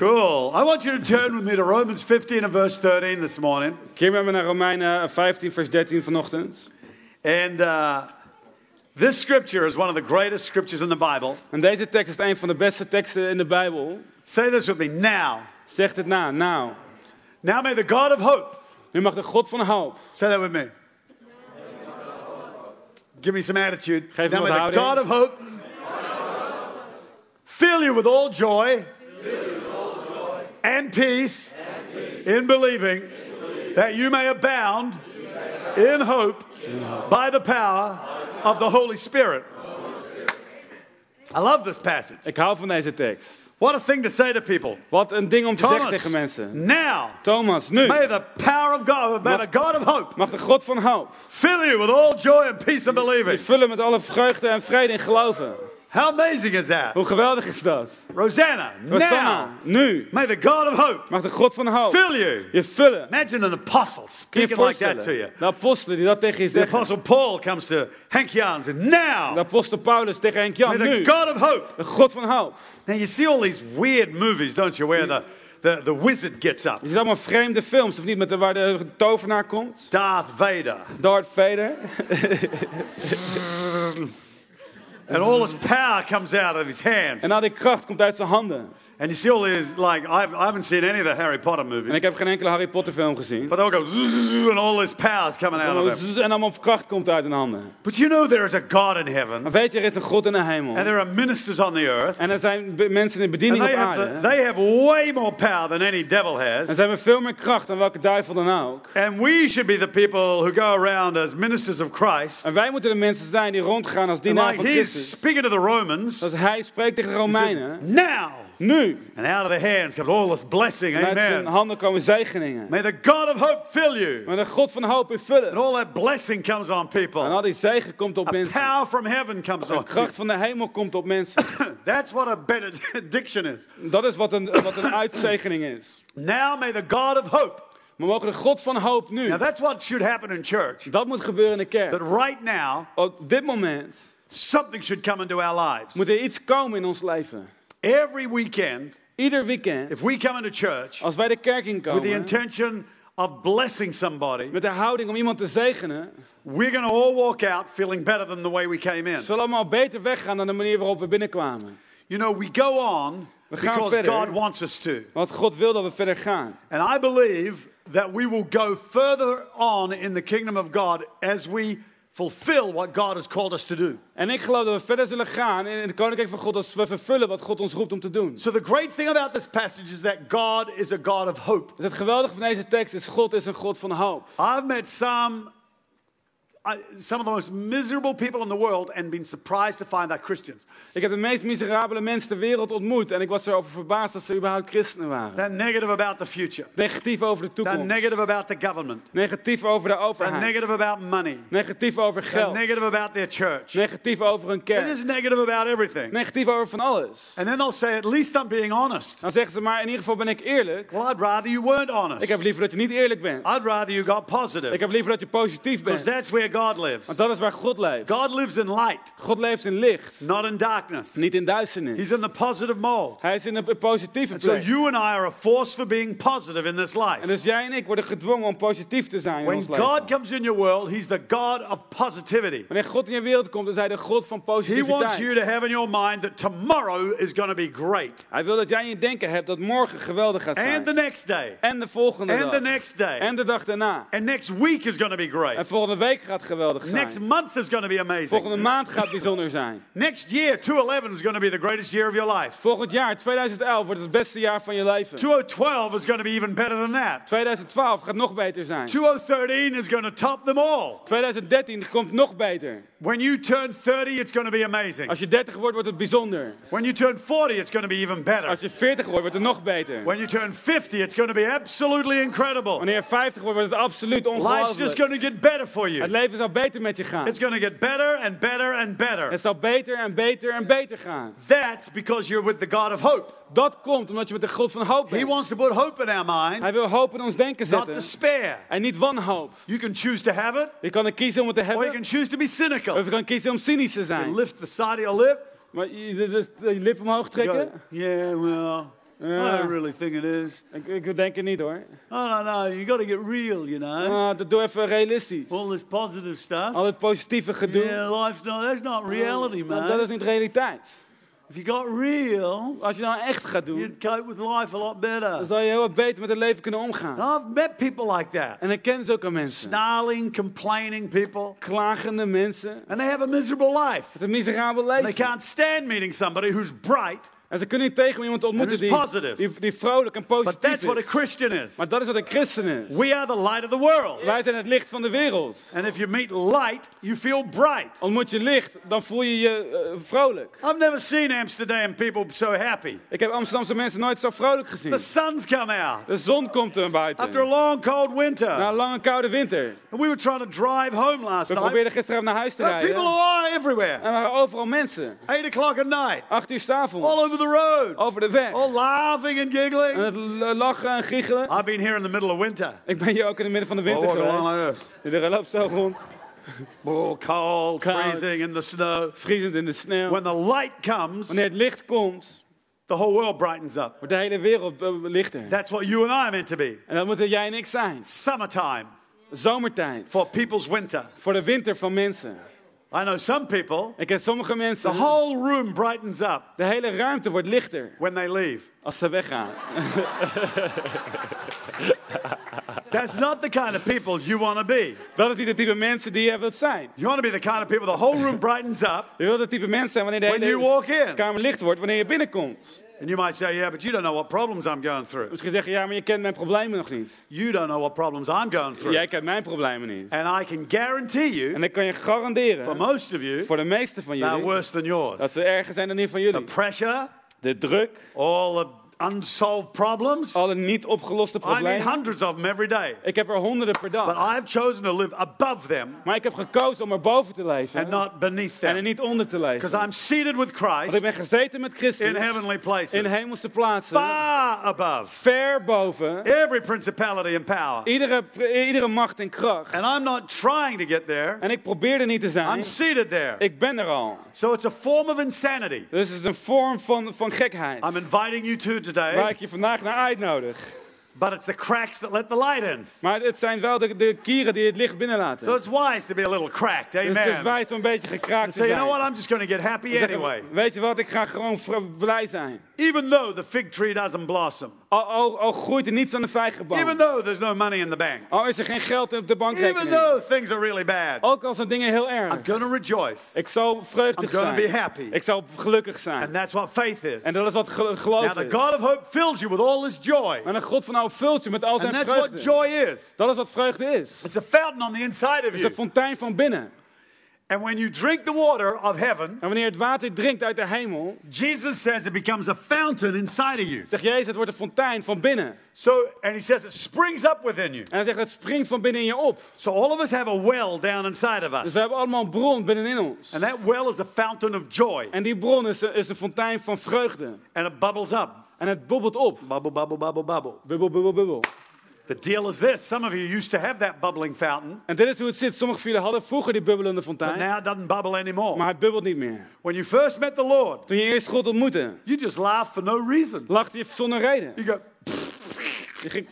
Cool. I want you to turn with me to Romans 15 and verse 13 this morning. Keer met me naar Romeinen 15, vers 13 vanochtend. And uh, this scripture is one of the greatest scriptures in the Bible. En deze tekst is een van de beste teksten in de Bijbel. Say this with me now. Zegt het na, nou. Now may the God of hope, Nu mag de God van hoop. say that with me. Give me some attitude. Geef me now wat may the. God of hope fill you with all joy and peace in believing that you may abound in hope by the power of the Holy Spirit. I love this passage. Ik hou van deze tekst. What a thing to say to people. Wat een ding om te zeggen Thomas, tegen mensen. now Thomas, nu may the power of God, may the God of hope mag de God van hoop fill you with all joy and peace in je believing. vullen met alle vreugde en vrede in geloven. How amazing is that? Hoe geweldig is dat? Rosanna, Rosanna, now nu may the God of hope mag de God van hoop fill you. je vullen. Imagine an apostle speaking like that to you. De apostelen die dat tegen je The zeggen. apostle Paul comes to Hank Jans and De now apostel Paulus tegen Henk may Jan the nu. God of hope. De God van hoop. Now you see all these weird movies, don't you, where the, the, the wizard gets up. Je ziet allemaal vreemde films, of niet? Met de, waar de tovenaar komt. Darth Vader. Darth Vader. And all his power comes out of his hands. En al die kracht komt uit zijn handen. And you see all these, like, I've, I haven't seen any of the Harry Potter En movies, ik heb geen enkele Harry Potter film gezien. but they'll go zzz, and all this power's coming out of them. En allemaal kracht komt uit hun handen. But you know there is a God in heaven, Maar weet je, er is een God in de hemel. and there are ministers on the earth, En er zijn mensen in bediening they op have, the, aarde. they have way more power than any devil En has. ze hebben veel meer kracht dan welke duivel dan ook. And we should be the people who go around as ministers of Christ. En wij moeten de mensen zijn die rondgaan als dienaar like van he's Christus. speaking to the Romans, Zoals hij spreekt tegen de he Romeinen. now, Nu. and out of their hands comes all this blessing. En uit zijn Amen. handen komen zegeningen. May the God of hope fill you. Maar de God van hoop And vullen. all that blessing comes on En people. al die zegen komt op A mensen. power from heaven comes De on kracht van de hemel komt op mensen. That's what a benediction is. Dat is wat een, wat een uitzegening is. Now may the God of hope. We mogen de God van hoop nu. Now that's what should happen in church. Dat moet gebeuren in de kerk. That right now, Op dit moment something should come into our lives. moet er iets komen in ons leven. Every weekend, Ieder weekend, if we come into church als wij de kerk with the intention of blessing somebody, met de houding om iemand te zegenen, we're going to all walk out feeling better than the way we came in. zullen allemaal beter weggaan dan de manier waarop we binnenkwamen. You know, we go on We gaan because verder. God wants us to. Want God wil dat we verder gaan. And I believe that we will go further on in the kingdom of God as we fulfill what God has called us to do. En ik geloof dat we verder zullen gaan in het koninkrijk van God als we vervullen wat God ons roept om te doen. So the great thing about this passage is that God is a God of hope. Dus het geweldige van deze tekst is God is een God van hoop. I've met some some of the most miserable people in the world and been surprised to find they're Christians. Ik heb de meest miserabele mensen ter wereld ontmoet en ik was erover verbaasd dat ze überhaupt christenen waren. They're negative about the future. Negatief over de They're toekomst. negative about the government. Negatief over de They're overheid. negative about money. Negatief over They're geld. negative about their church. Negatief over een They're kerk. just negative about everything. Negatief over van alles. And then they'll say, at least I'm being honest. Dan zeggen ze maar in ieder geval ben ik eerlijk. Well, I'd rather you weren't honest. Ik heb liever dat je niet eerlijk bent. I'd rather you got positive. Ik heb liever dat je positief Because bent. that's where God lives. Want dat is waar God leeft. God lives in light, God leeft in licht, not in darkness. niet in duisternis. He's in the positive mold. Hij is in een positieve So plek. you and I are a force for being positive in this En life. dus jij en ik worden gedwongen om positief te zijn in When ons leven. God comes in your world, He's the God of positivity. Wanneer God in je wereld komt, is hij de God van He wants you positiviteit. to have in your mind that tomorrow is going to be great. Hij wil dat jij in je denken hebt dat morgen geweldig gaat And zijn. the next day. En de volgende And the dag. next day. En de dag daarna. And next week is going to be En great. volgende week gaat geweldig Next zijn. month is going to be amazing. Volgende maand gaat bijzonder zijn. Next year, 2011, is going to be the greatest year of your life. Volgend jaar, 2011, wordt het beste jaar van je leven. 2012 is going to be even better than that. 2012 gaat nog beter zijn. 2013 is going to top them all. 2013 komt nog beter. When you turn 30, it's going to be amazing. Als je 30 wordt, wordt het bijzonder. When you turn 40, it's going to be even better. Als je 40 wordt, wordt het nog beter. When you turn 50, it's going to be absolutely incredible. Wanneer je 50 wordt, wordt het absoluut Life's just ongelooflijk. going to get better for Het you. leven zal beter met je gaan. It's going to get better and better and better. Het zal beter en beter en beter gaan. That's because you're with the God of hope. Dat komt omdat je met de God van hoop He bent. wants to put hope in our mind, Hij wil hoop in ons denken not zetten. despair. En niet wanhoop. You can choose to have it, Je kan er kiezen om het te or you hebben. can choose to be cynical. Of je kan kiezen om cynisch te You zijn. lift the side of your lip. Maar je, dus je lip omhoog You trekken. yeah, well, I don't really think it is. Ik, ik denk het niet hoor. Oh, no, no, you got to get real, you know. Ah, dat doe even realistisch. All this positive stuff. Al het positieve gedoe. Yeah, life's not, that's not reality, Nou, dat is man. niet realiteit. If you got real, Als je nou echt gaat doen, you'd cope with life a lot dan better. zal je heel wat beter met het leven kunnen omgaan. I've met people like that. En ik ken zulke mensen. Snarling, complaining people. Klagende mensen. And they have a miserable life. Met een miserabel They leven. can't stand meeting somebody who's bright, En ze kunnen niet tegen iemand ontmoeten And die, die, die vrolijk en but positief that's what a is. Christian is. Maar dat is wat een christen is. We are the light of the world. Wij zijn het licht van de wereld. And if you meet light, you feel bright. Ontmoet je licht, dan voel je je eh, vrolijk. I've never seen Amsterdam people so happy. Ik heb Amsterdamse mensen nooit zo vrolijk gezien. The sun's come out De zon komt er buiten. after a long, cold Na winter. een lange koude winter. And we were trying to drive home last We night. probeerden gisteren naar huis te But rijden. people are everywhere. En er waren overal mensen. Eight o'clock at night, Acht uur s'avonds. all over the road, Over de weg. all laughing and En giggling. het l- lachen en giechelen. I've been here in the middle of winter. Ik ben hier ook in het midden van de winter Oh, geweest. this. Er loopt zo rond. Oh, cold, Cold. freezing in the snow. Vriezend in de sneeuw. When the light comes, Wanneer het licht komt, the whole world brightens up. wordt de hele wereld eh, lichter. That's what you and I are meant to be. En dat moeten jij en ik zijn. Summertime Zomertijd. for people's winter. Voor de winter van mensen. I know some people, Ik ken sommige mensen. the whole room brightens up De hele ruimte wordt lichter when they leave. als ze weggaan. That's not the kind of people you want to be. Dat is niet het type mensen die je wilt zijn. You want to be the kind of people, the whole room brightens up Je wilt het type mensen zijn wanneer de when you hele walk in. kamer licht wordt, wanneer je binnenkomt. And you might say, yeah, but you don't know what problems I'm going through. Misschien zeggen, ja, maar je kent mijn problemen nog niet. You don't know what problems I'm going through. Jij kent mijn problemen niet. And I can guarantee you, En ik kan je for garanderen, most of you, voor de meeste van they're jullie, worse than yours. dat ze erger zijn dan die van The jullie. pressure, De druk, all the unsolved problems. alle niet opgeloste I meet problemen. hundreds of them every day. Ik heb er honderden per But dag. I've chosen to live above them Maar ik heb gekozen om er boven te leven and not beneath en er them. niet onder te Because leven. I'm seated with Want ik Christ ben gezeten met in Christus heavenly in places, hemelse plaatsen, far above ver boven every principality and power. iedere, iedere macht en kracht. And I'm not trying to get there, En ik probeer er niet te zijn. I'm seated there. Ik ben er al. So it's a form of insanity. Dus het is een vorm van, van gekheid. I'm inviting you to Waar today, ik je vandaag naar uitnodig. but it's the cracks that let the light in. Maar het zijn wel de, de kieren die het licht binnenlaten. So it's wise to be a little cracked. dus het is Amen. wijs om een beetje gekraakt te Say, you zijn. know what? I'm just going to get happy anyway. Weet je wat, ik ga gewoon blij zijn. Even though the fig tree doesn't blossom, Al, al, al groeit er niets aan de even vijgenboom. though there's no money in the bank, Al is er geen geld op de even bankrekening. though things are really bad, Ook al zijn dingen heel erg. I'm going to rejoice. Ik zal vreugdig I'm gonna zijn. be happy. Ik zal gelukkig And zijn. that's what faith is. En dat is wat gel- Now, geloof the is. God of hope fills you with all his joy. En een God van hoop vult je met al And zijn that's what vreugde. joy is. Dat is wat vreugde is. It's a fountain on the inside of Het is you. een fontein van binnen. And when you drink the water of heaven, En wanneer je het water drinkt uit de hemel, Jesus says it becomes a fountain inside of you. zegt Jezus, het wordt een fontein van binnen. So, and he says it springs up within you. En hij zegt, het springt van binnen in je op. So all of us have a well down inside of Dus us. we hebben allemaal een bron binnenin ons. And that well is a fountain of joy. En die bron is, is een fontein van vreugde. And it bubbles up. En het bubbelt op. Bubble, bubble, bubble, bubble. Bubbel, bubbel, bubbel. The deal is this some of you used to have that bubbling fountain, En dit is hoe het zit. Sommigen van jullie hadden vroeger die bubbelende but fontein. now it doesn't bubble anymore. Maar het bubbelt niet meer. When you first met the Lord, Toen je eerst God ontmoette, you just laughed for no reason. lachte je zonder reden. You go, Je ging,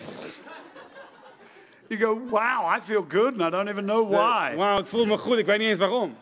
you go, wow, I feel good and I don't even know why. wauw, ik voel me goed. Ik weet niet eens waarom.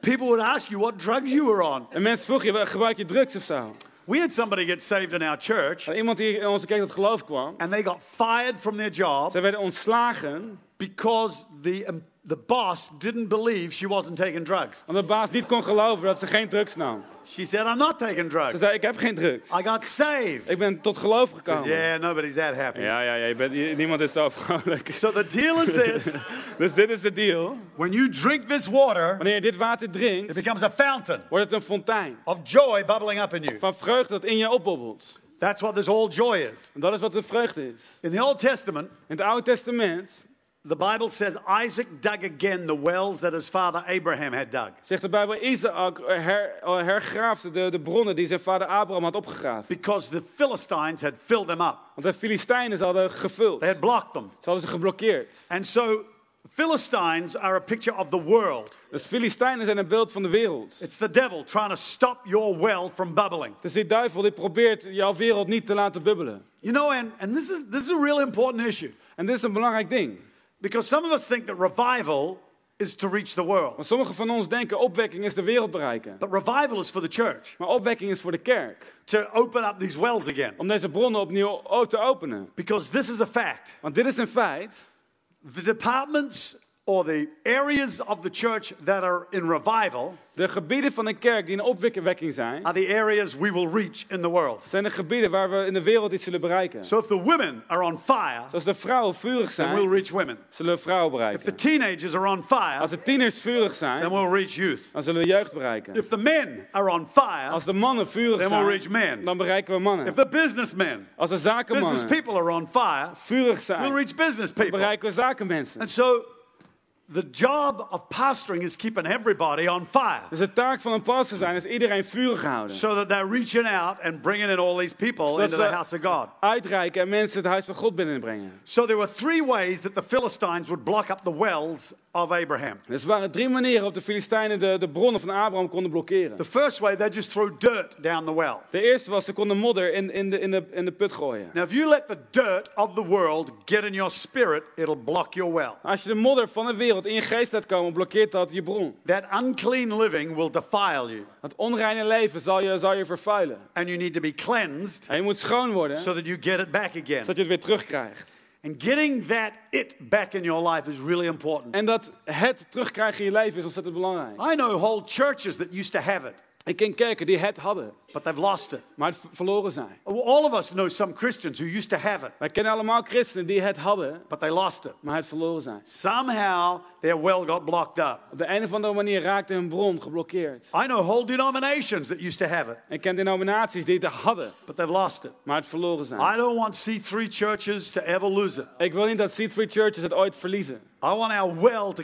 People would ask you what drugs you were on. En mensen vroegen je, gebruik je drugs of zo? We had somebody get saved in our church En iemand die in onze kerk tot geloof kwam, and they got fired from their job zij werden ontslagen because the, the boss didn't believe she wasn't taking drugs. omdat de baas niet kon geloven dat ze geen drugs nam. She said, I'm not taking Ze drugs. zei, ik heb geen drugs. I got saved. Ik ben tot geloof Says, gekomen. yeah, nobody's that happy. Ja, ja, ja. Je bent, je- niemand is zo vrolijk. So the deal is this Dus dit is de deal. when you drink this water, Wanneer je dit water it drinkt, becomes a fountain wordt het een fontein of joy bubbling up in you. van vreugde dat in je opbobbelt. That's what this all joy is. En dat is wat de vreugde is. In the Old Testament, In het Oude Testament the Bible says Isaac dug again the wells that his father Abraham had dug zegt de Bijbel, Isaac her, hergraafde de, de bronnen die zijn vader Abraham had opgegraven. because the Philistines had filled them up. Want de Filistijnen ze hadden gevuld. They had blocked them. Ze hadden ze geblokkeerd. And so Philistines are a picture of the world. Dus Filistijnen zijn een beeld van de wereld. It's the devil trying to stop your well from bubbling. Dus die duivel die probeert jouw wereld niet te laten bubbelen. You know, and, and this, is, this is a real important issue En dit is een belangrijk ding. Because some of us think that revival is to reach the world, Want sommigen van ons denken opwekking is de wereld bereiken. but revival is for the church Maar opwekking is voor de kerk. to open up these wells again Om deze bronnen opnieuw te openen. because this is a fact. Want dit is een feit. The departments or the areas of the church that are in revival De gebieden van een kerk die in opwekking zijn, are the areas we will reach in the world. zijn de gebieden waar we in de wereld iets zullen bereiken. So if the women are on fire, Als de vrouwen vurig then we'll zijn, reach women. zullen we vrouwen If the bereiken. teenagers are on fire, Als de tieners vurig then zijn, we'll reach youth. dan zullen we jeugd bereiken. If the men are on fire, Als de mannen vurig then we'll reach zijn, men. dan bereiken we If mannen. the businessmen, Als de business zakenmannen people are on fire, vurig we'll zijn, reach business dan people. bereiken we zakenmensen. And so the job of pastoring is keeping everybody on fire Dus de taak van een pastor zijn is iedereen vurig houden. so that they're reaching out and bringing in all these people Zodat into the house of God. Uitreiken en mensen het huis van God binnenbrengen. So there were three ways that the Philistines would block up the wells of Abraham. Dus er waren drie manieren waarop de Filistijnen de, de bronnen van Abraham konden blokkeren. The first way, they just throw dirt down the well. De eerste was, ze konden modder in, in, de, in, de, in de put gooien. Now, if you let the dirt of the world get in your spirit, it'll block your well. Als je de modder van de wereld in je geest laat komen, blokkeert dat je bron. That unclean living will defile you, Het onreine leven zal je, zal je vervuilen. and you need to be cleansed En je moet schoon worden, so that you get it back again. zodat je het weer terugkrijgt. And getting that it back in your life is really important. En dat het terugkrijgen in je leven is ontzettend belangrijk. I know whole churches that used to have it, Ik ken kerken die het hadden, but they've lost it. maar het verloren zijn. All of us know some Christians who used to have it, Wij kennen allemaal christenen die het hadden, but they lost it. maar het verloren zijn. Somehow their well got blocked up. Op de een of andere manier raakte hun bron geblokkeerd. I know whole denominations that used to have it, Ik ken denominaties die het hadden, but they've lost it. maar het verloren zijn. I don't want C3 churches to ever lose it. Ik wil niet dat Seed Free Churches het ooit verliezen. I want our well to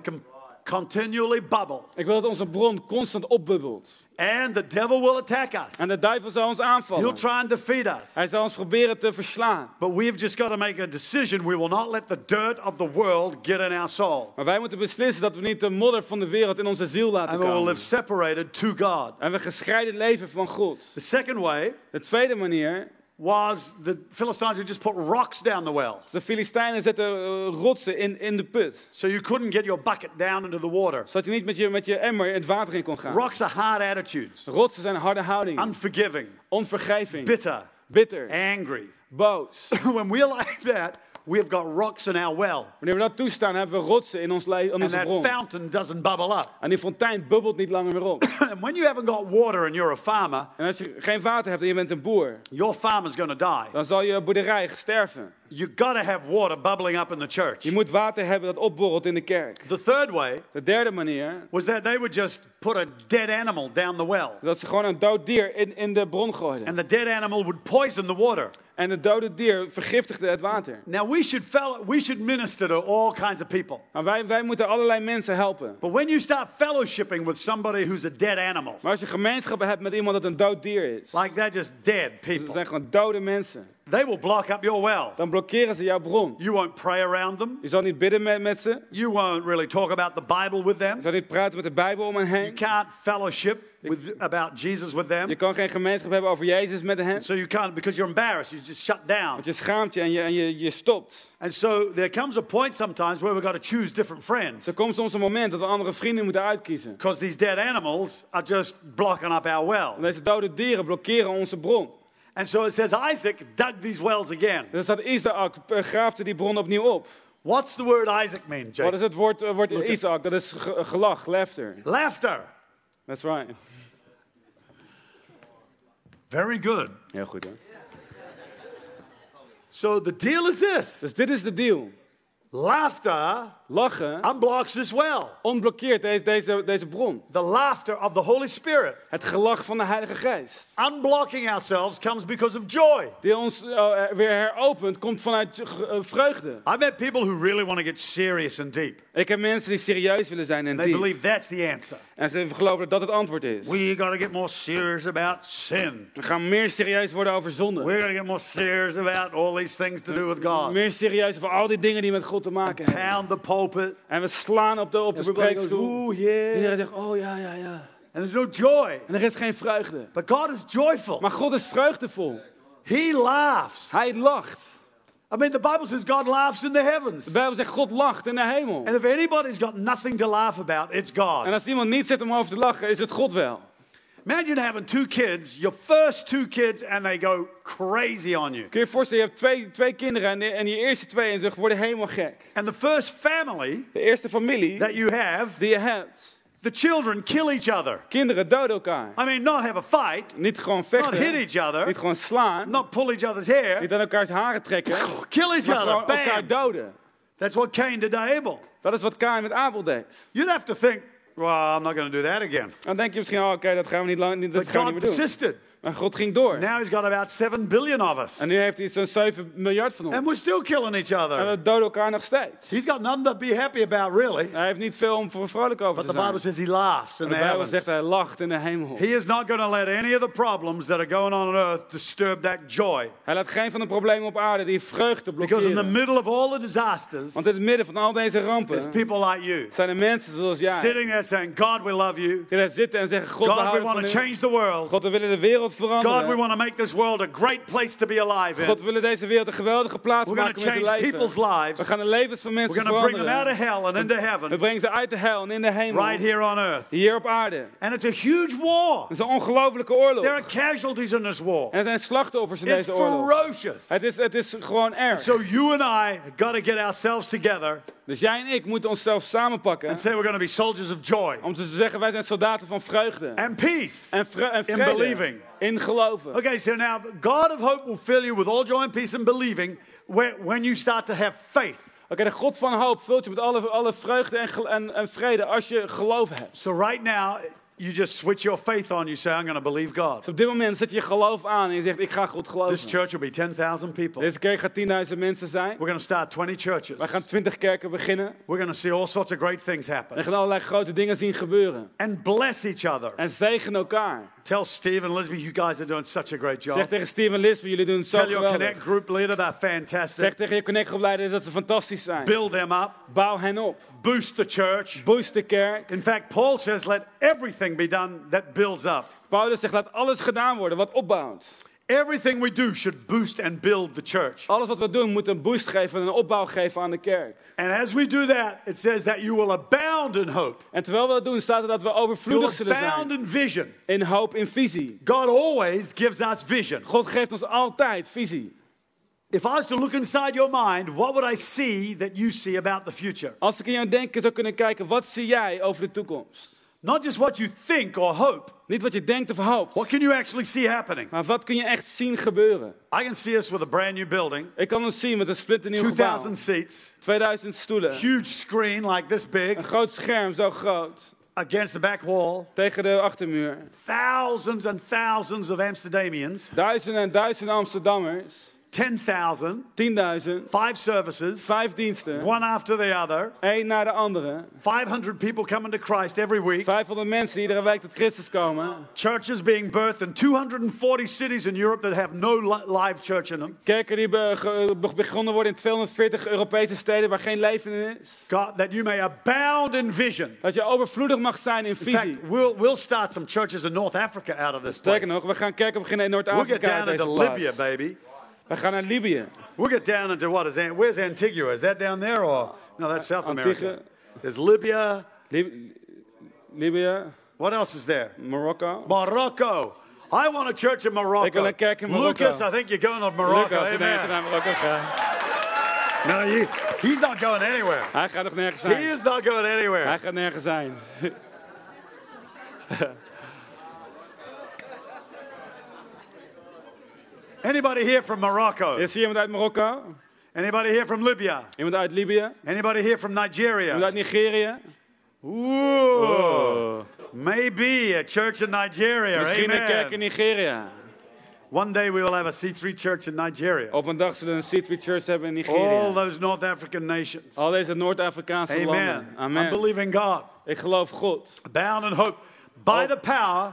continually bubble. Ik wil dat onze bron constant opbubbelt. And the devil will attack us. En de duivel zal ons He'll aanvallen. try and defeat us. Hij zal ons proberen te verslaan. But we've just got to make a decision. We will not let the dirt of the world get in our soul. Maar wij moeten beslissen dat we niet de modder van de wereld in onze ziel laten And we will komen. live separated to God. En we gescheiden leven van God. The second way De tweede manier, was the Philistines would just put rocks down the well. de Filistijnen zetten eh, rotsen in, in de put. So you couldn't get your bucket down into the water. Zodat je niet met je, met je emmer het water in kon gaan. Rocks are hard attitudes, Rotsen zijn harde houdingen. unforgiving, Onvergeving. bitter, Bitter. angry. Boos. when we're like that, we've got rocks in our well. Wanneer we dat toestaan, hebben we rotsen in, ons le- in And onze that bron. fountain doesn't bubble up. En die fontein bubbelt niet langer meer op. and when you haven't got water and you're a farmer, En als je geen water hebt en je bent een boer, your farmer's going to die. dan zal je boerderij sterven. You've got to have water bubbling up in the church. Je moet water hebben dat opborrelt in de kerk. The third way De derde manier, was that they would just put a dead animal down the well. dat ze gewoon een dood dier in, in de bron gooiden. And the dead animal would poison the water. En het dode dier vergiftigde het water. Now, we should, fellow, we should minister to all kinds of people. Maar wij, wij moeten allerlei mensen helpen. But when you start fellowshipping with somebody who's a dead animal, Maar als je gemeenschap hebt met iemand dat een dood dier is, like they're just dead dat people, zijn gewoon dode mensen, they will block up your well. dan blokkeren ze jouw bron. You won't pray around them. Je zal niet bidden met, met ze, You won't really talk about the Bible with je them. zal niet praten met de Bijbel om hen You heen. can't fellowship with, about Jesus with them. Je kan geen gemeenschap hebben over Jezus met hen. So you can't, because you're embarrassed, you just shut down. Want je schaamt je en je, en je, je stopt. And so there comes a point sometimes where we've got to choose different friends. Er komt soms een moment dat we andere vrienden moeten uitkiezen. Because these dead animals are just blocking up our well. En deze dode dieren blokkeren onze bron. And so it says Isaac dug these wells again. Dus dat Isaac eh, graafde die bron opnieuw op. What's the word Isaac mean, Wat Jake? is het woord, eh, woord. Isaac? Dat is ge- gelach, laughter. Laughter. That's right. Very good. Heel goed, hè? So the deal is this Dus dit is de deal. laughter Lachen unblocks this well. onblokkeert deze, deze, deze bron. The laughter of the Holy Spirit. Het gelach van de Heilige Geest. Unblocking ourselves comes because of joy. Die ons eh, weer heropent, komt vanuit eh, vreugde. I've met people who really want to get serious and deep. Ik heb mensen die serieus willen zijn en They diep. believe that's the answer. En ze geloven dat dat het antwoord is. We got to get more serious about sin. We gaan meer serieus worden over zonde. We're going to get more serious about all these things to do with God. Meer serieus over al die dingen die met God te maken hebben. Pound the pulpit. En we slaan op de, op de goes, spreekstoel. yeah. Iedereen zegt, oh ja, ja, ja. And there's no joy. En er is geen vreugde. But God is joyful. Maar God is vreugdevol. He laughs. Hij lacht. I mean, the Bible says God laughs in the heavens. De Bijbel zegt, God lacht in de hemel. And if anybody's got nothing to laugh about, it's En God. als iemand niet zit om over te lachen, is het God wel. Imagine having two kids, your first two kids, and they go crazy on you. Kun je je voorstellen, je hebt twee, twee kinderen en, en die eerste twee en ze worden helemaal gek. And the first family De eerste familie that you have, die je hebt. the children kill each other. Kinderen doden elkaar. I mean, not have a fight, Niet gewoon not vechten. hit each other, Niet gewoon slaan. not pull each other's hair, Niet aan elkaars haren trekken. kill each Maar other. gewoon elkaar Bam. doden. That's what Cain did to Abel. Dat is wat Kain met Abel deed. You'd have to think, well, I'm not going to do that again. Dan denk je misschien, oh, oké, dat gaan we niet lang, dat But gaan we God niet meer doen. persisted. Maar God ging door. Now he's got about 7 billion of us. En nu heeft hij zo'n 7 miljard van ons. And we're still killing each En other. we doden elkaar nog steeds. He's got nothing to be happy about, really. Hij heeft niet veel om voor vrolijk over But te the Bible zijn. says he laughs in De the Bijbel heavens. zegt hij lacht in de hemel. He is not going to let any of the problems that are going on on earth disturb that joy. Hij laat geen van de problemen op aarde die vreugde Because in the blokkeren. middle of all the disasters, Want in het midden van al deze there's rampen people like you zijn er mensen zoals jij. sitting there saying, God, we love you. Die daar zitten en zeggen, God, we God, we houden want to change the world. God, we willen de wereld God, we veranderen. want to make this world a great place to be alive God, in. we willen deze wereld een geweldige plaats We're maken om in te change leven. people's lives. We gaan de levens van We're mensen going to bring them out of veranderen. hell and into We heaven brengen ze uit de hel en in de hemel. right here on earth. Hier op aarde. And it's a huge war. Het is een ongelofelijke oorlog. There are casualties in this war. En er zijn slachtoffers in It's deze oorlog. ferocious. Het is, het is gewoon erg. So you and I got to get ourselves together Dus jij en ik moeten onszelf samenpakken. and say we're going to be soldiers of joy Om te zeggen, wij zijn soldaten van vreugde. and peace. En, vre- en in vrede. believing. In geloven. Okay, so now the God of hope will fill you with all joy and peace and believing whe- when you start to have faith. Oké, de God van hoop vult je met alle, alle vreugde en, en, en vrede als je geloof hebt. So right now, you just switch your faith on. You say, I'm going to believe God. Op dit moment zet je geloof aan en je zegt, ik ga God This geloven. church will be 10,000 people. Deze kerk gaat 10.000 mensen zijn. We're going to start 20 churches. Wij gaan 20 kerken beginnen. We're going to see all sorts of great things En happen. we gaan allerlei grote dingen zien gebeuren. And bless each other. En zegen elkaar. Tell Steve and Elizabeth, you guys are doing such a great Zeg job. tegen Steven Lisbeth, jullie doen zo Tell your geweldig. Connect group leader, they're Zeg fantastic. tegen je Connect groepleider dat ze fantastisch zijn. Build them up. Bouw hen op. Boost the church. Boost de kerk. In fact, Paul says, let everything be done that builds up. Paulus zegt, laat alles gedaan worden wat opbouwt. Everything we do should boost and build the church. Alles wat we doen moet een boost geven en een opbouw geven aan de kerk. And as we do that, it says that you will abound in hope. En terwijl we dat doen, staat er dat we overvloedig zullen abound zijn. in vision. In hoop, in visie. God always gives us vision. God geeft ons altijd visie. If I was to look inside your mind, what would I see that you see about the future? Als ik in jouw denken zou kunnen kijken, wat zie jij over de toekomst? Not just what you think or hope. Niet wat je denkt of hoopt, What can you actually see happening? maar wat kun je echt zien gebeuren? I can see us with a brand new building, Ik kan ons zien met een splinternieuw gebouw. 2,000 seats, 2000 stoelen. huge screen like this big Een groot scherm, zo groot. against the back wall, Tegen de achtermuur. thousands and thousands of Amsterdamians, Duizenden en duizenden Amsterdammers. 10,000, 10.000. five services, Vijf diensten. one after the other, Eén na de andere. 500 people coming to Christ every week, 500 mensen die iedere week tot Christus komen. churches being birthed in 240 cities in Europe that have no li- live church in them. Kerken die begonnen worden in 240 Europese steden waar geen leven in is. God, that you may abound in vision. Dat je overvloedig mag zijn in In fact, visie. we'll, we'll start some churches in North Africa out of this place. Sterker nog, we gaan kerken beginnen in We'll get Noord-Afrika down into. Libya, baby. We gaan naar Libië. We'll get down into what is where's Antigua? Is that down there or no? That's South America. Antigua. There's Libya. Lib- Libië, What else is there? Morocco. Morocco. I want a church in Morocco. Ik wil een kerk in Marokko. Lucas, I think you're going to Morocco. Lucas, Amen. naar gaan. No, he, he's not going anywhere. Hij gaat nog nergens He is not going Hij anywhere. gaat nergens zijn. Anybody here from Morocco? Is hier iemand uit Marokko? Anybody here from Libya? Iemand uit Libië? Anybody here from Iemand Nigeria? uit Nigeria? Ooh, Oh. maybe a church in Nigeria. Misschien een kerk in Nigeria. One day we will have a C3 church in Nigeria. Op een dag zullen we een C3 Church hebben in Nigeria. All those North African nations. Al deze Noord-Afrikaanse Amen. landen. I'm Amen. believing God. Ik geloof God. Bound in hope by the power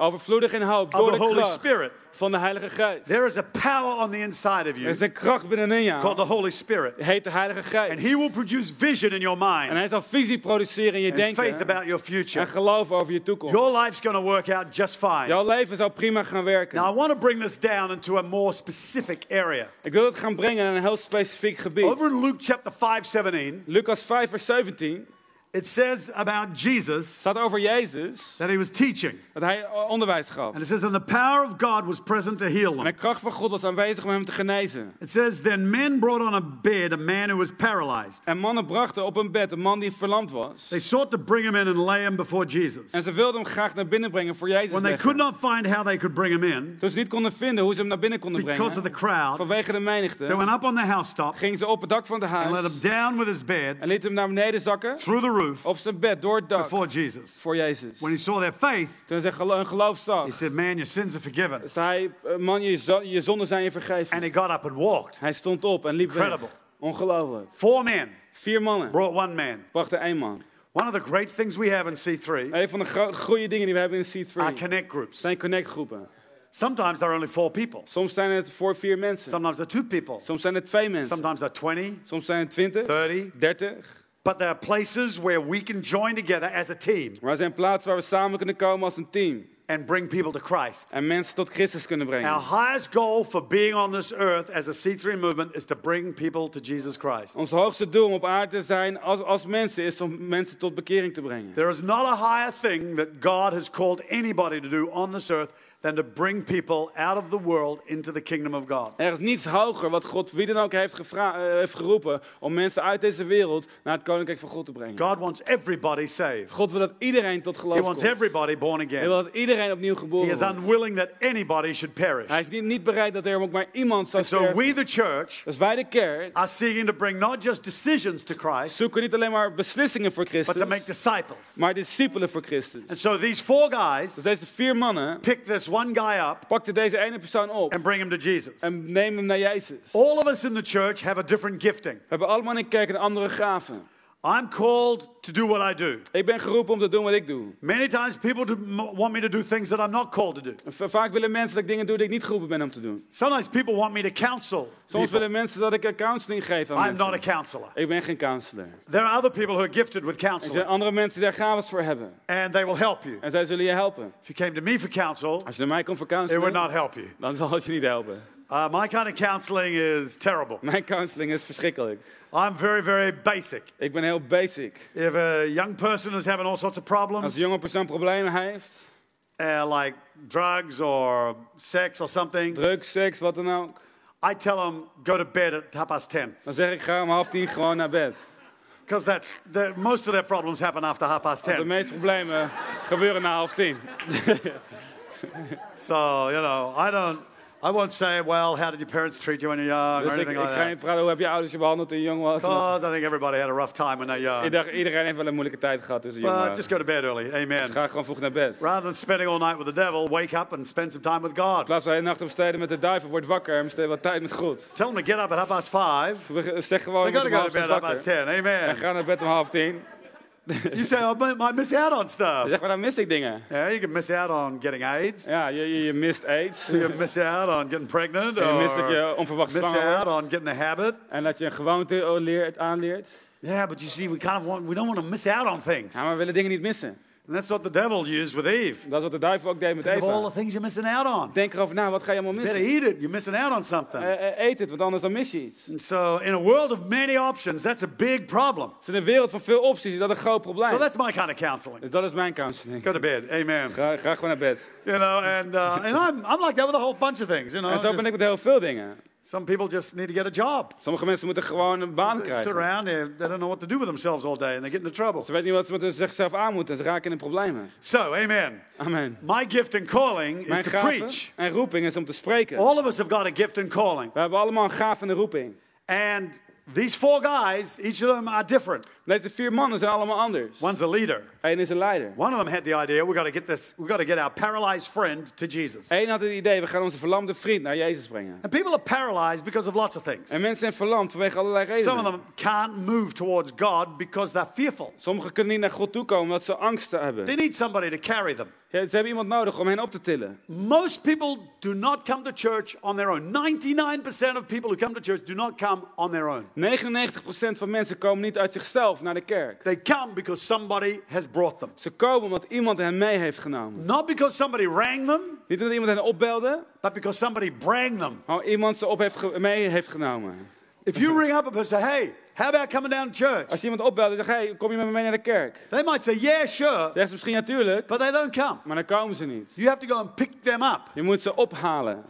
Overvloedig in hoop door de Holy Spirit. van de Heilige Geest. There is a power on the inside of Er you is een kracht binnenin jou. called the Holy Spirit. Heet de Heilige And Geest. He will produce vision in your En mind hij zal visie produceren in je and faith denken. about your future. En geloof over je toekomst. Your life's going to work out just fine. Jouw leven zal prima gaan werken. Now, I want to bring this down into a more specific area. Ik wil het gaan brengen naar een heel specifiek gebied. Over in Luke chapter 5, 17, Lucas 5, vers 17 it says about Jesus staat over Jezus that he was teaching. dat hij onderwijs gaf. And it says, and the power of God was present to heal En them. de kracht van God was aanwezig om hem te genezen. It says, then men brought on a bed a man who was paralyzed. En mannen brachten op een bed een man die verlamd was. They sought to bring him in and lay him before Jesus. En ze wilden hem graag naar binnen brengen voor Jezus. When they leggen. could not find how they could bring him in Toen ze niet konden vinden hoe ze hem naar binnen konden because of brengen, the crowd, vanwege de they menigte, went up on the housetop gingen ze op het dak van de and let huis him down with his bed en lieten hem naar beneden zakken through the roof op zijn bed door het dak before Jesus. voor Jezus. When he saw their faith, Toen hij een geloof he zag, said, Man, your sins are forgiven. zei hij, "Eh, man, je, je zonden zijn je vergeven. And he got up and walked. Hij stond op en liep weg. Incredible. Ongelooflijk. Four men Vier mannen brought one man. brachten één man. One of the great things we have in C3 Een van de gro- goede dingen die we hebben in are C3 connect groups. zijn connectgroepen. Sometimes there are only four people. Soms zijn het voor vier mensen. Sometimes there are two people. Soms zijn het twee mensen. Sometimes there are 20, Soms zijn het 20, 30. 30. But there are places where we can join together as a team Maar er zijn plaatsen waar we samen kunnen komen als een team. and bring people to Christ. En mensen tot Christus kunnen brengen. Our highest goal for being on this earth as a C3 movement is to bring people to Jesus Christ. Ons hoogste doel om op aarde te zijn als, als mensen is om mensen tot bekering te brengen. There is not a higher thing that God has called anybody to do on this earth than to bring people out of the world into the kingdom of God. Er is niets hoger wat God wie dan ook heeft, gevra- eh, heeft geroepen om mensen uit deze wereld naar het koninkrijk van God te brengen. God wants everybody saved. God wil dat iedereen tot geloof He wants komt. everybody born Hij again. wil dat iedereen opnieuw He geboren is wordt. unwilling that anybody should perish. Hij is niet, niet bereid dat er ook maar iemand zou So sterven. we, the church, Dus wij de kerk are seeking to bring not just decisions to Christ, zoeken niet alleen maar beslissingen voor but Christus, to make disciples. maar discipelen voor Christus. And so these four guys Dus deze vier mannen pick this one guy up pakten deze ene persoon op and bring him to Jesus. en nemen hem naar Jezus. All of us in the church have a different gifting. We hebben allemaal in de kerk een andere gaven. I'm called to do what I do. Ik ben geroepen om te doen wat ik doe. Many times people do, want me to do things that I'm not called to do. Vaak willen mensen dat ik dingen doe die ik niet geroepen ben om te doen. Sometimes people want me to counsel. Soms willen mensen dat ik een counseling geef aan I'm not a counselor. Ik ben geen counselor. There are other people who are gifted with Er zijn counseling, andere mensen die daar gaves voor hebben. and they will help you. En zij zullen je helpen. If you came to me for counsel, Als je naar mij komt voor it would counseling, not help you. dan zal het je niet helpen. Uh, my kind of counseling is terrible. Mijn counseling is verschrikkelijk. I'm very, very basic. Ik ben heel basic. If a young person is having all sorts of Als problems, een jonge persoon problemen heeft, uh, like drugs or sex or something, drugs, seks, wat dan ook, I tell them go to bed at half past ten dan zeg ik ga om half tien gewoon naar bed. because that's the, most of their problems happen after half past ten. De ten. meeste problemen gebeuren na half tien. So you know, I don't. I won't say, well, how did your parents treat you when you're young or Dus ik, anything ik like ga that. niet vragen hoe heb je ouders je behandeld toen je jong was. Because I think everybody had a rough time when they're young. Ik dacht, iedereen heeft wel een moeilijke tijd gehad tussen jong But just go to bed early. Amen. Ga gewoon vroeg naar bed. Rather than spending all night with the devil, wake up and spend some time with God. In plaats van de nacht op steden met de duivel, word wakker en besteed wat tijd met God. Tell them to get up at half past five. We- Zeg gewoon, They ik got word to om go to bed at half past ten. En Amen. ga naar bed om half tien. You say, I might might miss out on stuff. Zeg maar, dan mis ik dingen. Yeah, you can miss out on getting AIDS. Ja, je, je, mist aids. You can miss out on getting pregnant. En je mist dat je onverwacht miss zwanger out on getting a habit. En dat je een gewoonte leert, aanleert. Yeah, but you see, we kind of want, we don't want to miss out on things. Ja, maar we willen dingen niet missen. And that's what the devil used with Eve. Dat is wat de duivel ook deed met Think of all Eva. the things you're missing out on. Denk erover na, wat ga je allemaal Better missen? eat it. You're missing out on something. Eh, eh, eet het, want anders dan mis je iets. And so, in a world of many options, that's a big problem. Is in een wereld van veel opties, is dat een groot probleem. So that's my kind of counseling. Dus dat is mijn counseling. Go to bed. Amen. Ga, ga gewoon naar bed. You know, and uh, and I'm I'm like that with a whole bunch of things. You know, En zo ben Just- ik met heel veel dingen. Some people just need to get a job. Sommige mensen moeten gewoon een baan They sit krijgen. around, they, they don't know what to do with themselves all day, and they get into trouble. Ze weten niet wat ze met zichzelf aan moeten. Ze raken in problemen. So, amen. Amen. My gift and calling is Mijn to gave preach. en roeping is om te spreken. All of us have got a gift and calling, We hebben allemaal een gave en een roeping. and these four guys, each of them are different. Deze vier mannen zijn allemaal anders. One's a leader. Eén is een leider. One of them had the idea we got to get this, we got to get our paralyzed friend to Jesus. Eén had het idee, we gaan onze verlamde vriend naar Jezus brengen. And people are paralyzed because of lots of things. En mensen zijn verlamd vanwege allerlei Some of redenen. them can't move towards God because they're fearful. Sommigen kunnen niet naar God toe komen omdat ze angst hebben. They need somebody to carry them. Ja, ze hebben iemand nodig om hen op te tillen. Most people do not come to church on their own. 99% of people who come to church do not come on their own. 99% van mensen komen niet uit zichzelf naar de kerk. They come because somebody has brought them. Ze komen omdat iemand hen mee heeft genomen. Not because somebody rang them, Niet omdat iemand hen opbelde, but because somebody brang them. maar iemand ze op heeft mee heeft genomen. If you ring up and say, hey, how about coming down to church? Als je iemand opbelt en zegt, hey, kom je met me mee naar de kerk? They might say, yeah, sure, Zegt ze misschien natuurlijk, but they don't come. maar dan komen ze niet. You have to go and pick them up Je moet ze ophalen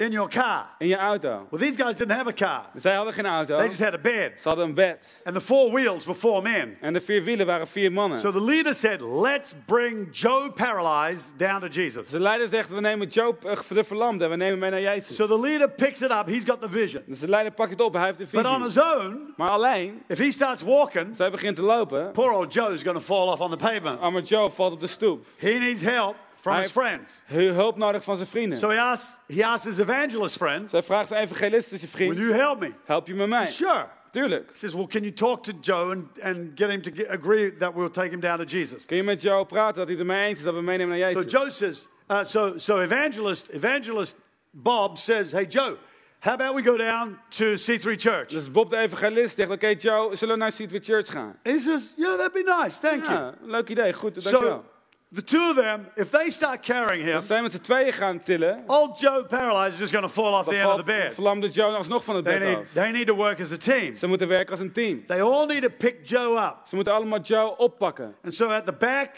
in your car. in je auto. Well, these guys didn't have a car. Zij hadden geen auto, They just had a bed. ze hadden een bed. And the four wheels were four men. En de vier wielen waren vier mannen. So the leader said, let's bring Joe paralyzed down to Jesus. De leider zegt, we nemen Job, eh, de verlamde, en we nemen hem mee naar Jezus. So the leader picks it up. He's got the vision. Dus de leider pakt het op, hij heeft de But on visie. his own, Maar alleen, if he starts walking, zij begint te lopen, poor old Joe's going to fall off on the pavement. arme Joe valt op de stoep. He needs help from Hij his friends. hu- hulp nodig van zijn vrienden. So he asks, he asks his evangelist friend, Zij vraagt zijn evangelistische Will vriend, you help me? help je He mij? Sure. Tuurlijk. He says, Well, can you talk to Joe and, and get him to get, agree that we'll take him down to Jesus? Kun je met Joe praten dat hij het ermee eens is dat we meenemen naar So Jezus? Joe says, uh, so, so evangelist, evangelist Bob says, Hey, Joe, how about we go down to C3 Church? Dus Bob de evangelist zegt, oké Joe, zullen we naar Seedway Church gaan? He says, Yeah, that'd be nice. Thank you. Ja, leuk idee, goed, dankjewel. So the two of them, if they start carrying him, Als zij met z'n tweeën gaan tillen, old Joe paralyzed is just going to fall off the end of the bed. verlamde Joe alsnog van het They bed need, af. they need to work as a team. Ze moeten werken als een team. They all need to pick Joe up. Ze moeten allemaal Joe oppakken. And so at the back,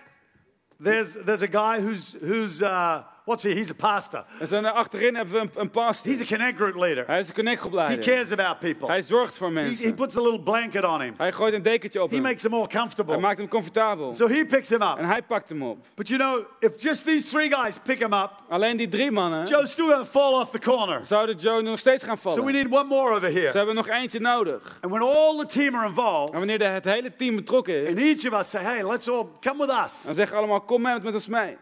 there's, there's a guy who's, who's uh, what's he? He's a pastor. En zo naar achterin hebben we een, een pastor. He's a connect group leader. Hij is een He connectgroepleider. cares about people. Hij zorgt voor He, he mensen. puts a little blanket on him. Hij gooit een dekentje op He hem. makes him more Hij comfortable. maakt hem comfortabel. So he picks him En up. hij pakt hem op. But you know, if just these three guys pick him up, Alleen die drie mannen Joe's still going to fall off the corner. zouden Joe nog steeds gaan So we vallen. need one more over Ze here. hebben nog eentje nodig. And when all the team are involved, En wanneer de, het hele team betrokken is, and each of us say, hey, let's all come with us. dan zeggen allemaal, kom met, met ons mee.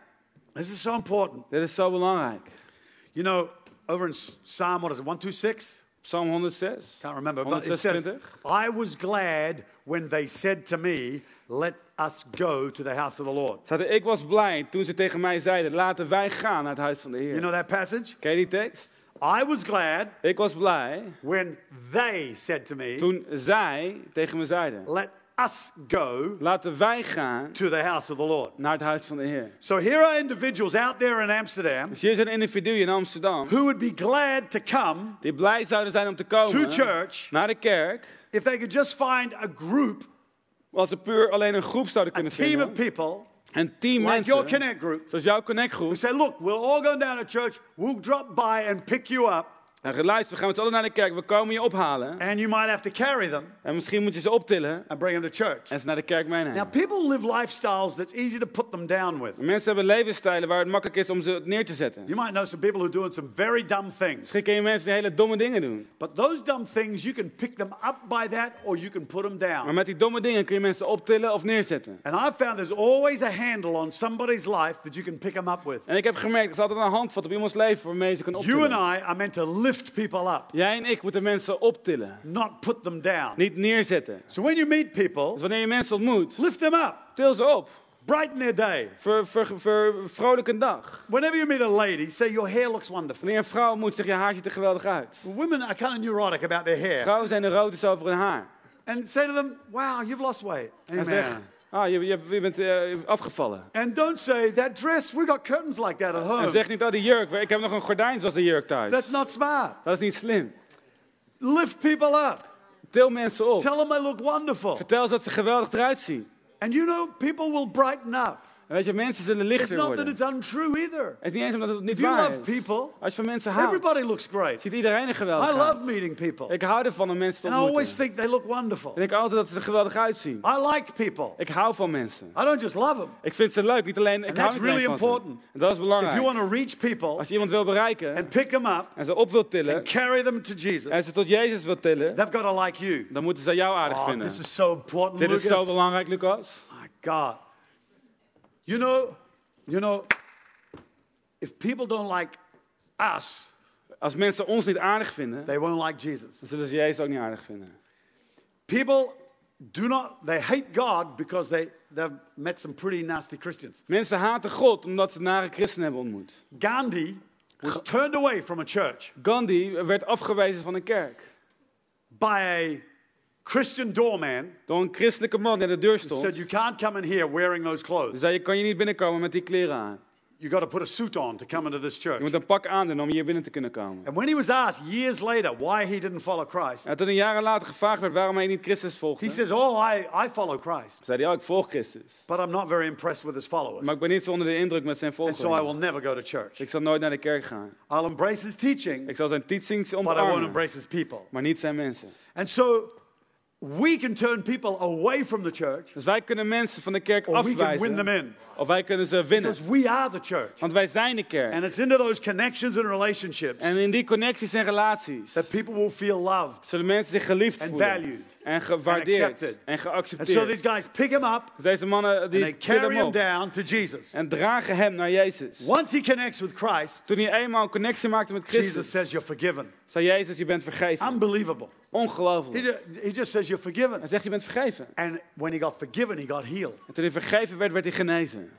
This is so important. Dit is zo belangrijk. You know, over in Psalm, what is it, 126? Psalm 106. Can't remember, but it says, 126. I was glad when they said to me, let us go to the house of the Lord. Staat ik was blij toen ze tegen mij zeiden, laten wij gaan naar het huis van de You Heer. know that passage? Ken je die tekst? I was glad Ik was blij when they said to me, toen zij tegen me zeiden, let us go laten wij gaan to the house of the Lord. naar het huis van de Heer. So here are individuals out there in Amsterdam Dus hier is een individu in Amsterdam who would be glad to come die blij zouden zijn om te to komen church naar de kerk, if they could just find a group, als ze puur alleen een groep zouden a kunnen team of vinden. people, Een team like your mensen, Connect group, zoals jouw connectgroep. who say, look, we'll all go down to church, we'll drop by and pick you up, En luister, we gaan met z'n allen naar de kerk, we komen je ophalen. and you might have to carry them En misschien moet je ze optillen and bring them to church. en ze naar de kerk Now, meenemen. people live lifestyles that's easy to put them down with. Mensen hebben levensstijlen waar het makkelijk is om ze neer te zetten. You might know some people who are doing some very dumb things. Misschien ken je mensen die hele domme dingen doen. But those dumb things, you can pick them up by that or you can put them Maar down. met die domme dingen kun je mensen optillen of neerzetten. And I've found there's always a handle on somebody's life that you can pick them up with. En ik heb gemerkt, er is altijd een handvat op iemands leven waarmee ze kan You optillen. and I are meant to lift people up, Jij en ik moeten mensen optillen, not put them down. niet neerzetten. So when you meet Dus people, wanneer je mensen ontmoet, lift them up, til ze op. brighten their day. Ver, ver, ver, vrolijk een dag. Whenever you meet a lady, say your hair looks wonderful. Wanneer een vrouw ontmoet, zeg je haar ziet er geweldig uit. Women are kind of neurotic about their hair. Vrouwen zijn er is over hun haar. And say to them, wow, you've lost weight. En zeg, Amen. Ah, je, je, je bent eh, afgevallen. And don't say, that dress, we got curtains like that at En home. zeg niet, oh die jurk, ik heb nog een gordijn zoals de jurk thuis. That's not smart. Dat is niet slim. Lift people up. Til mensen op. Tell them they look wonderful. Vertel ze dat ze geweldig eruit zien. And you know, people will brighten up. En weet je, mensen zullen It's lichter not that worden. it's untrue either. Het is niet eens omdat het niet If you waar love is. people, Als je van mensen houdt, everybody looks great. ziet iedereen er geweldig I uit. love meeting people. Ik hou ervan om mensen te And I always ontmoeten. think they look wonderful. En ik denk altijd dat ze er geweldig uitzien. I like people. Ik hou van mensen. I don't just love them. Ik vind ze leuk, niet alleen, ik And hou that's really van important. En dat is If you belangrijk. want to reach people Als je iemand wil bereiken and pick them up en ze op wilt tillen and carry them to en Jesus, ze tot Jezus wilt tillen, they've got to like you. dan moeten ze jou aardig Oh, vinden. this is so important, Dit is zo Lucas. belangrijk, Lucas. My God. You know, you know, if people don't like us, Als mensen ons niet aardig vinden, they won't like Jesus. dan zullen ze Jezus ook niet aardig vinden. People do not, they hate God because they, they've met some pretty nasty Christians. Mensen haten God omdat ze nare christenen hebben ontmoet. Gandhi was turned away from a church Gandhi werd afgewezen van een kerk. by a Christian doorman Door een christelijke man die aan de deur who said, stond. You can't come in here wearing those Die clothes. zei, je kan je niet binnenkomen met die kleren aan. You got to put a suit on to come into this Je church. moet een pak aandoen om hier binnen te kunnen komen. And when he was asked years later why he didn't follow Christ, En toen een jaren later gevraagd werd waarom hij niet Christus volgde, he says, Oh, I, I follow Christ, zei hij, oh, ik volg Christus. but I'm not very impressed with his followers. Maar ik ben niet zo onder de indruk met zijn And so I volgers. will never go to church. Ik zal nooit naar de kerk gaan. I'll embrace his teaching, Ik zal zijn teachings but I won't omarmen, embrace his people. maar niet zijn mensen. And so we can turn people away from the church, Dus wij kunnen mensen van de kerk or we can win them afwijzen, in. Of wij kunnen ze winnen. Because we are the church. Want wij zijn de kerk. And it's into those connections and relationships En in die connecties en relaties that people will feel loved. zullen mensen zich geliefd And voelen. valued. En gewaardeerd. accepted. En And so geaccepteerd. these guys pick him up Dus deze mannen and die they tillen carry him down to Jesus. en dragen hem naar Jezus. Once he connects with Christ, Toen hij eenmaal een connectie maakte met Jesus Christus, says you're forgiven. zei Jezus, je bent vergeven. Unbelievable. He, Ongelooflijk. ju- he just says you're forgiven. Hij zegt, je bent vergeven. And when he got forgiven, he got healed. En toen hij vergeven werd, werd hij genezen.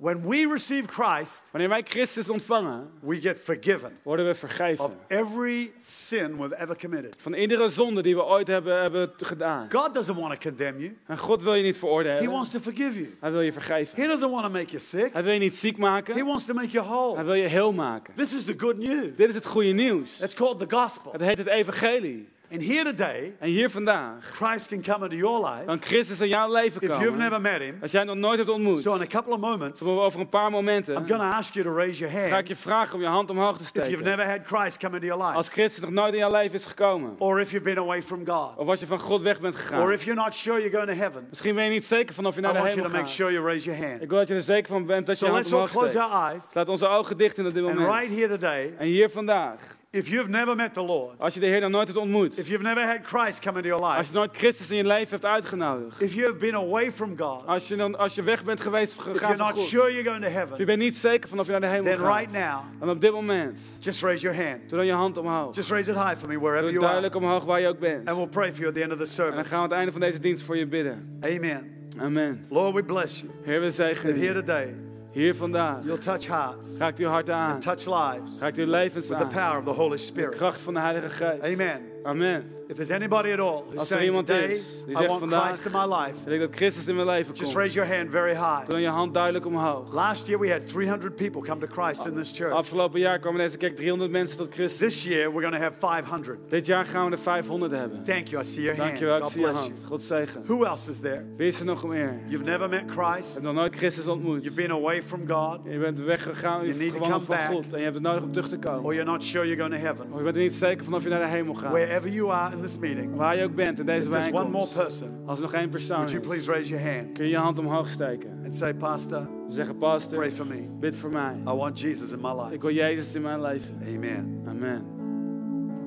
When we receive Christ, Wanneer wij Christus ontvangen, we get forgiven worden we of vergeven. every sin we've ever committed. Van iedere zonde die we ooit hebben, hebben gedaan. God doesn't want to condemn you. En God wil je niet He veroordelen. wants to forgive you. Hij wil je vergeven. He doesn't want to make you sick. Hij wil je niet ziek He maken. wants to make you Hij whole. wil je heel maken. This is the good news. Dit is het goede nieuws. It's called the gospel. Het heet het evangelie. And here today, En hier vandaag Christ can come into your life kan Christus in jouw leven if you've komen. never met him. Als jij hem nog nooit hebt ontmoet, So in a couple of moments, over een paar momenten, I'm going to ask you to raise your ga ik hand je vragen om je hand omhoog te if you've steken. never had Christ come into your life. Als Christus nog nooit in jouw leven is gekomen. Or if you've been away from God. Of als je van God weg bent Or gegaan. if you're not sure you're going to heaven. Misschien ben je niet zeker van of je I naar de want you to hemel make gaat. sure you raise your hand. Ik wil dat je er zeker van bent dat je So je let's hand all omhoog close steekt. our eyes. Laat onze ogen dicht in op dit And moment. right here today, En hier vandaag, if you've never met the Lord, als je de Heer nog nooit hebt ontmoet. if you've never had Christ come into your Als life, je nooit Christus in je leven hebt uitgenodigd. if you have been away from God, Als je, dan, als je weg bent geweest if gegaan you're van not God. sure you're going to Of je heaven, bent niet zeker van of je naar de hemel then gaat. right now, En op dit moment, just raise your hand. doe dan je hand omhoog. Just raise it high for me Doe wherever you are. duidelijk omhoog waar je ook bent. And we'll pray for you at the end of the En dan service. gaan we aan het einde van deze dienst voor je bidden. Amen. Amen. Lord, we bless you. Heer, we That zegenen here je. today, Hier vandaag you'll touch hearts, raakt uw hart aan. touch lives Raakt uw levens with the aan. power of the Holy De Spirit. kracht van de Heilige Geest. Amen. Amen. If there's anybody at all who's Als er saying iemand today, is die I zegt want vandaag- Christ in my life, Ik denk dat Christus in mijn leven just komt. raise your hand very high. Doe dan je hand duidelijk omhoog. Last year we had 300 people come to Christ in this church. Afgelopen jaar kwamen deze kerk 300 mensen tot Christus. This year we're going to have 500. Dit jaar gaan we er 500 hebben. Thank you. I see your hand. Dankjewel, ik God zie je bless hand. you. God zegen. Who else is there? Wie is er nog meer? Je You've never met Christ. hebt nog nooit Christus ontmoet. You've been away from God. Je bent weggegaan, je You need to gewandeld van come back. God. En je hebt het nodig om terug te komen. Or you're not sure you're going to heaven. Of je bent er niet zeker van of je naar de hemel gaat. Wherever you are in this meeting, Waar je ook bent in deze there's one more bijeenkomst. person, Als er nog één persoon would you please raise your hand kun je je hand omhoog steken. and say, Pastor, zeggen, pray pastor, for me. bid voor mij. I want Jesus in my life. Ik wil Jezus in mijn leven. Amen. Amen.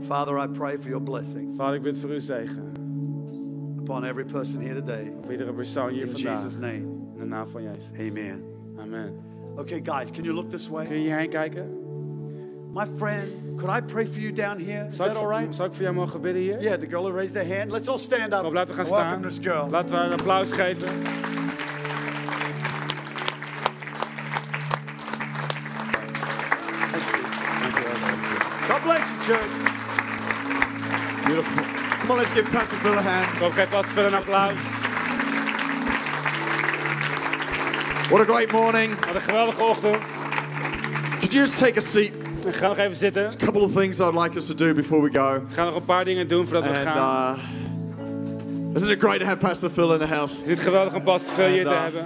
Father, I pray for your blessing Vader, ik bid voor uw zegen. upon every person here today. Op iedere persoon hier In vandaag. Jesus' name. In de naam van Jezus. Amen. Amen. Okay, guys, can you look this Kun way? je hierheen kijken? My friend, could I pray for you down here? Is Zal that all right? zal ik voor jou mogen bidden hier? Yeah, the girl who raised her hand. Let's all stand up. Kom, laten we gaan Welcome staan. this girl. Laten we haar een applaus geven. God bless you, church. Beautiful. Come on, let's give Pastor Bill a hand. Kom, geef vast verder een applaus. What a great morning. Wat een geweldige ochtend. Could you just take a seat? We gaan nog even zitten. A couple of things I'd like us to do before we go. We gaan nog een paar dingen doen voordat we And gaan. uh, isn't it great to have Pastor Phil in the house? Het is geweldig om Pastor Phil hier te uh, hebben.